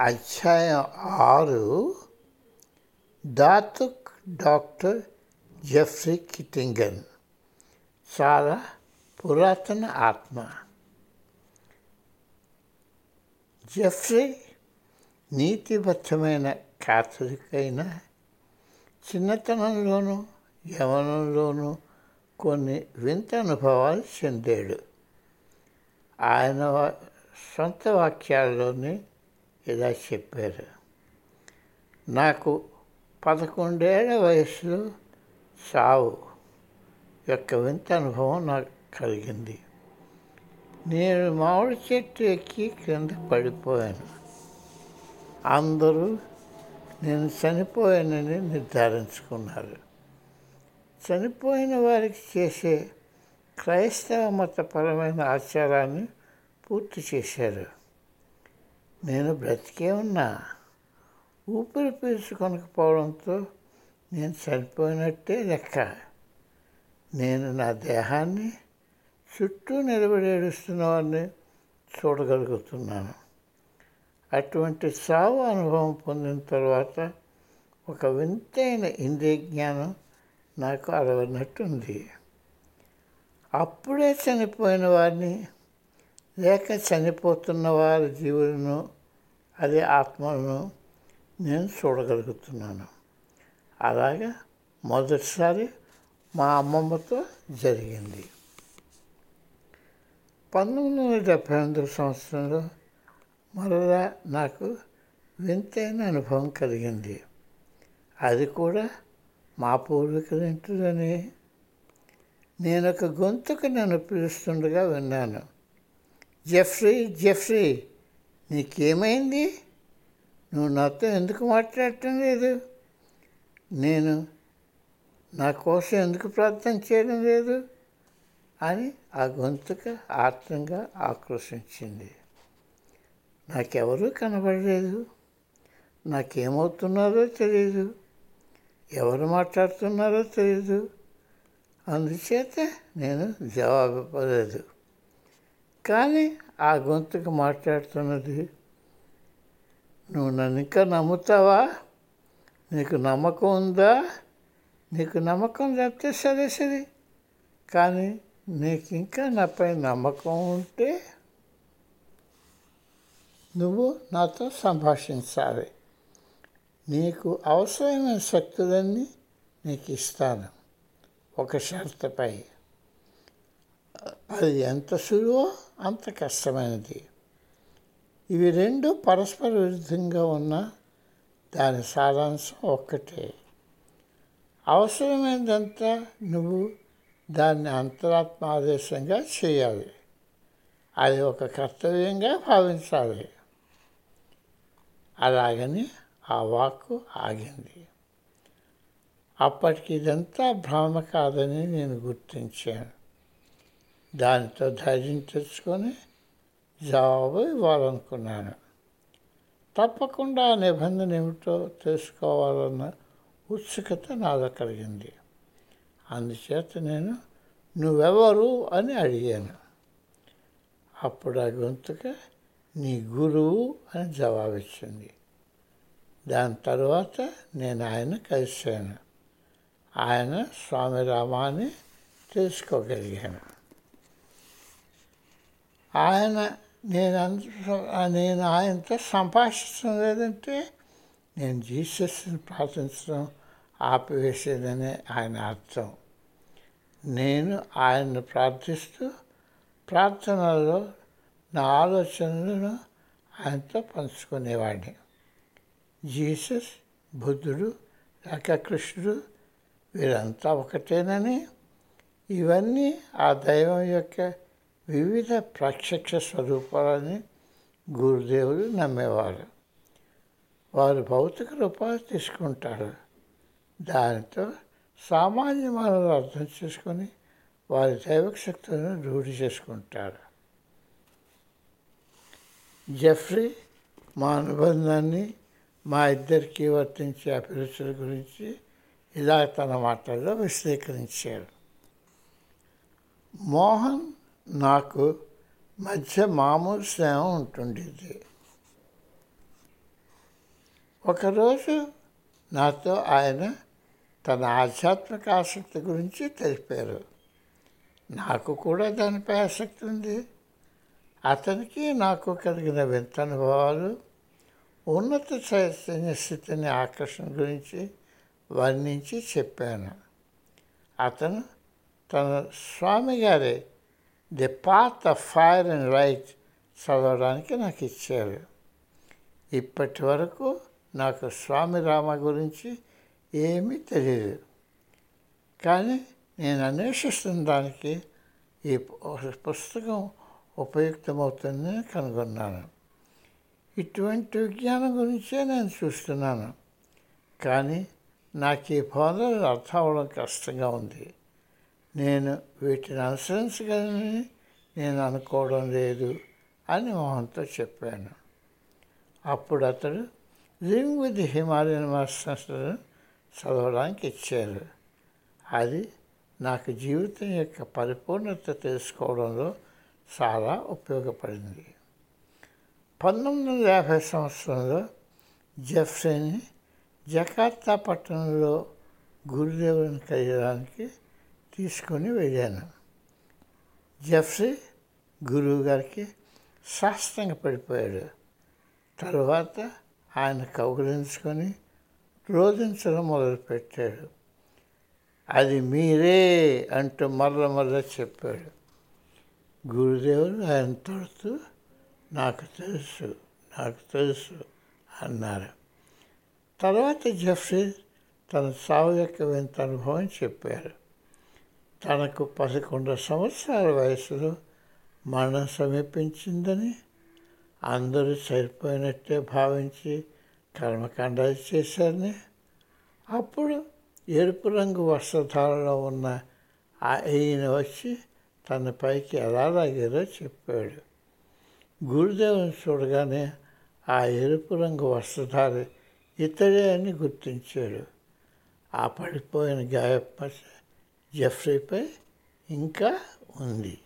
అధ్యాయం ఆరు దాతుక్ doctor Jeffrey కిటింగన్ చాలా పురాతన ఆత్మ. జెఫ్రీ నీతిబద్ధమైన కాథలిక్ అయిన చిన్నతనంలోనూ యవనంలోనూ కొన్ని వింత అనుభవాలు చెందాడు. ఆయన సొంత వాక్యాల్లోనే ఇలా చెప్పారు. నాకు పదకొండేళ్ళ వయసులో సావు యొక్క వింత అనుభవం నాకు కలిగింది. నేను మామిడి చెట్టు ఎక్కి కింద పడిపోయాను. అందరూ నేను చనిపోయానని నిర్ధారించుకున్నారు. చనిపోయిన వారికి చేసే క్రైస్తవ మతపరమైన ఆచారాన్ని పూర్తి చేశారు. నేను బ్రతికే ఉన్నా. ఊపిరి పీల్చుకొనకపోవడంతో నేను చనిపోయినట్టే లెక్క. నేను నా దేహాన్ని చుట్టూ నిలబడి ఏడుస్తున్న వారిని చూడగలుగుతున్నాను. అటువంటి సావు అనుభవం పొందిన తర్వాత ఒక వింతైన ఇంద్రియ జ్ఞానం నాకు అలవనట్టుంది అప్పుడే చనిపోయిన వారిని లేక చనిపోతున్న వారి జీవులను అదే ఆత్మలను నేను చూడగలుగుతున్నాను. అలాగా మొదటిసారి మా అమ్మమ్మతో జరిగింది. పంతొమ్మిది వందల డెబ్భై ఎనిమిది సంవత్సరంలో మరలా నాకు వింతైన అనుభవం కలిగింది. అది కూడా మా పూర్వీకుల ఇంటిలోనే. నేను ఒక గొంతుకు నన్ను పిలుస్తుండగా విన్నాను. జెఫ్రీ జెఫ్రీ నీకేమైంది? నువ్వు నాతో ఎందుకు మాట్లాడటం లేదు? నేను నా కోసం ఎందుకు ప్రార్థన చేయడం లేదు? అని ఆ గొంతుక ఆత్రంగా ఆక్రోశించింది. నాకెవరూ కనబడలేదు. నాకేమవుతున్నారో తెలియదు ఎవరు మాట్లాడుతున్నారో తెలియదు అందుచేత నేను జవాబు ఇవ్వలేదు కానీ ఆ గొంతుకు మాట్లాడుతున్నది నువ్వు నన్ను ఇంకా నమ్ముతావా? నీకు నమ్మకం ఉందా? నీకు నమ్మకం చెప్తే సరే సరే కానీ నీకు ఇంకా నాపై నమ్మకం ఉంటే నువ్వు నాతో సంభాషించాలి. నీకు అవసరమైన శక్తులన్నీ నీకు ఇస్తాను. ఒక షరతుపై. అది ఎంత సులువో అంత కష్టమైనది. ఇవి రెండు పరస్పర విరుద్ధంగా ఉన్న దాని సారాంశం ఒక్కటే. అవసరమైనదంతా నువ్వు దాన్ని అంతరాత్మ ఆదేశంగా చేయాలి. అది ఒక కర్తవ్యంగా భావించాలి. అలాగని ఆ వాక్కు ఆగింది. అప్పటికి ఇదంతా భ్రమ కాదని నేను గుర్తించాను. దానితో ధైర్యం తెచ్చుకొని జవాబు ఇవ్వాలనుకున్నాను తప్పకుండా ఆ నిబంధన ఏమిటో తెలుసుకోవాలన్న ఉత్సుకత నాలో కలిగింది. అందుచేత నేను నువ్వెవరు అని అడిగాను. అప్పుడు ఆ గొంతుక నీ గురువు అని జవాబిచ్చింది. దాని తర్వాత నేను ఆయన కలిశాను. ఆయన స్వామి రామా తెలుసుకోగలిగాను. ఆయన నేను అంత- నేను ఆయనతో సంభాషించడం లేదంటే నేను జీసస్ని ప్రార్థించడం ఆపివేసేదనే ఆయన అర్థం. నేను ఆయన్ని ప్రార్థిస్తూ ప్రార్థనలో నా ఆలోచనలను ఆయనతో పంచుకునేవాడిని. జీసస్ బుద్ధుడు లేక కృష్ణుడు వీరంతా ఒకటేనని ఇవన్నీ ఆ దైవం యొక్క వివిధ ప్రత్యక్ష స్వరూపాలని గురుదేవులు నమ్మేవారు. వారు భౌతిక రూపాలు తీసుకుంటారు. దానితో సామాన్య మానవులు అర్థం చేసుకొని వారి దైవక శక్తులను రూఢి చేసుకుంటారు. జెఫ్రీ మా అనుబంధాన్ని మా ఇద్దరికి వర్తించే అభిరుచుల గురించి ఇలా తన మాటల్లో విశ్లేషించారు మోహన్ నాకు మధ్య మామూలు స్నేహం ఉంటుండేది. ఒకరోజు నాతో ఆయన తన ఆధ్యాత్మిక ఆసక్తి గురించి తెలిపారు. నాకు కూడా దానిపై ఆసక్తి ఉంది. అతనికి నాకు కలిగిన వింత అనుభవాలు ఉన్నత చైతన్య స్థితిని ఆకర్షణ గురించి వర్ణించి చెప్పాను. అతను తన స్వామి గారి the path of fire and light చదవడానికి నాకు ఇచ్చారు. ఇప్పటి వరకు నాకు స్వామి రామ గురించి ఏమీ తెలియదు కానీ నేను అన్వేషిస్తున్న దానికి ఈ పుస్తకం ఉపయుక్తమవుతుందని కనుగొన్నాను. ఇటువంటి విజ్ఞానం గురించే నేను చూస్తున్నాను. కానీ నాకు ఈ బోధనలు అర్థం అవడం కష్టంగా ఉంది. నేను వీటిని అనుసరించగలని నేను అనుకోవడం లేదు అని మోహన్తో చెప్పాను. అప్పుడు అతడు living with the Himalayan masters చదవడానికి ఇచ్చారు. అది నాకు జీవితం యొక్క పరిపూర్ణత తెలుసుకోవడంలో చాలా ఉపయోగపడింది. పంతొమ్మిది వందల యాభై సంవత్సరంలో జెఫ్రీని జకార్తా పట్టణంలో గురుదేవుని కలిగడానికి తీసుకొని వెళ్ళాను. జెఫ్సీ గురువు గారికి శాస్త్రంగా పడిపోయాడు. తర్వాత ఆయన కౌగులించుకొని రోధించడం మొదలుపెట్టాడు. అది మీరే అంటూ మర్ర మర్ర చెప్పాడు. గురుదేవుడు ఆయన తడుతూ నాకు తెలుసు నాకు తెలుసు అన్నారు. తర్వాత జెఫ్రీ తన సావు యొక్క వింత అనుభవం చెప్పారు. తనకు పదకొండు సంవత్సరాల వయసులో మరణం సమీపించిందని అందరూ సరిపోయినట్టే భావించి కర్మకాండాలు చేశారని. అప్పుడు ఎరుపు రంగు వస్త్రధారలో ఉన్న ఈయన వచ్చి తన పైకి ఎలా లాగారో చెప్పాడు. గురుదేవుని చూడగానే ఆ ఎరుపు రంగు వస్త్రధారి ఇతడే అని గుర్తించాడు. ఆ పడిపోయిన గాయప జెఫ్రీపై ఇంకా ఉంది.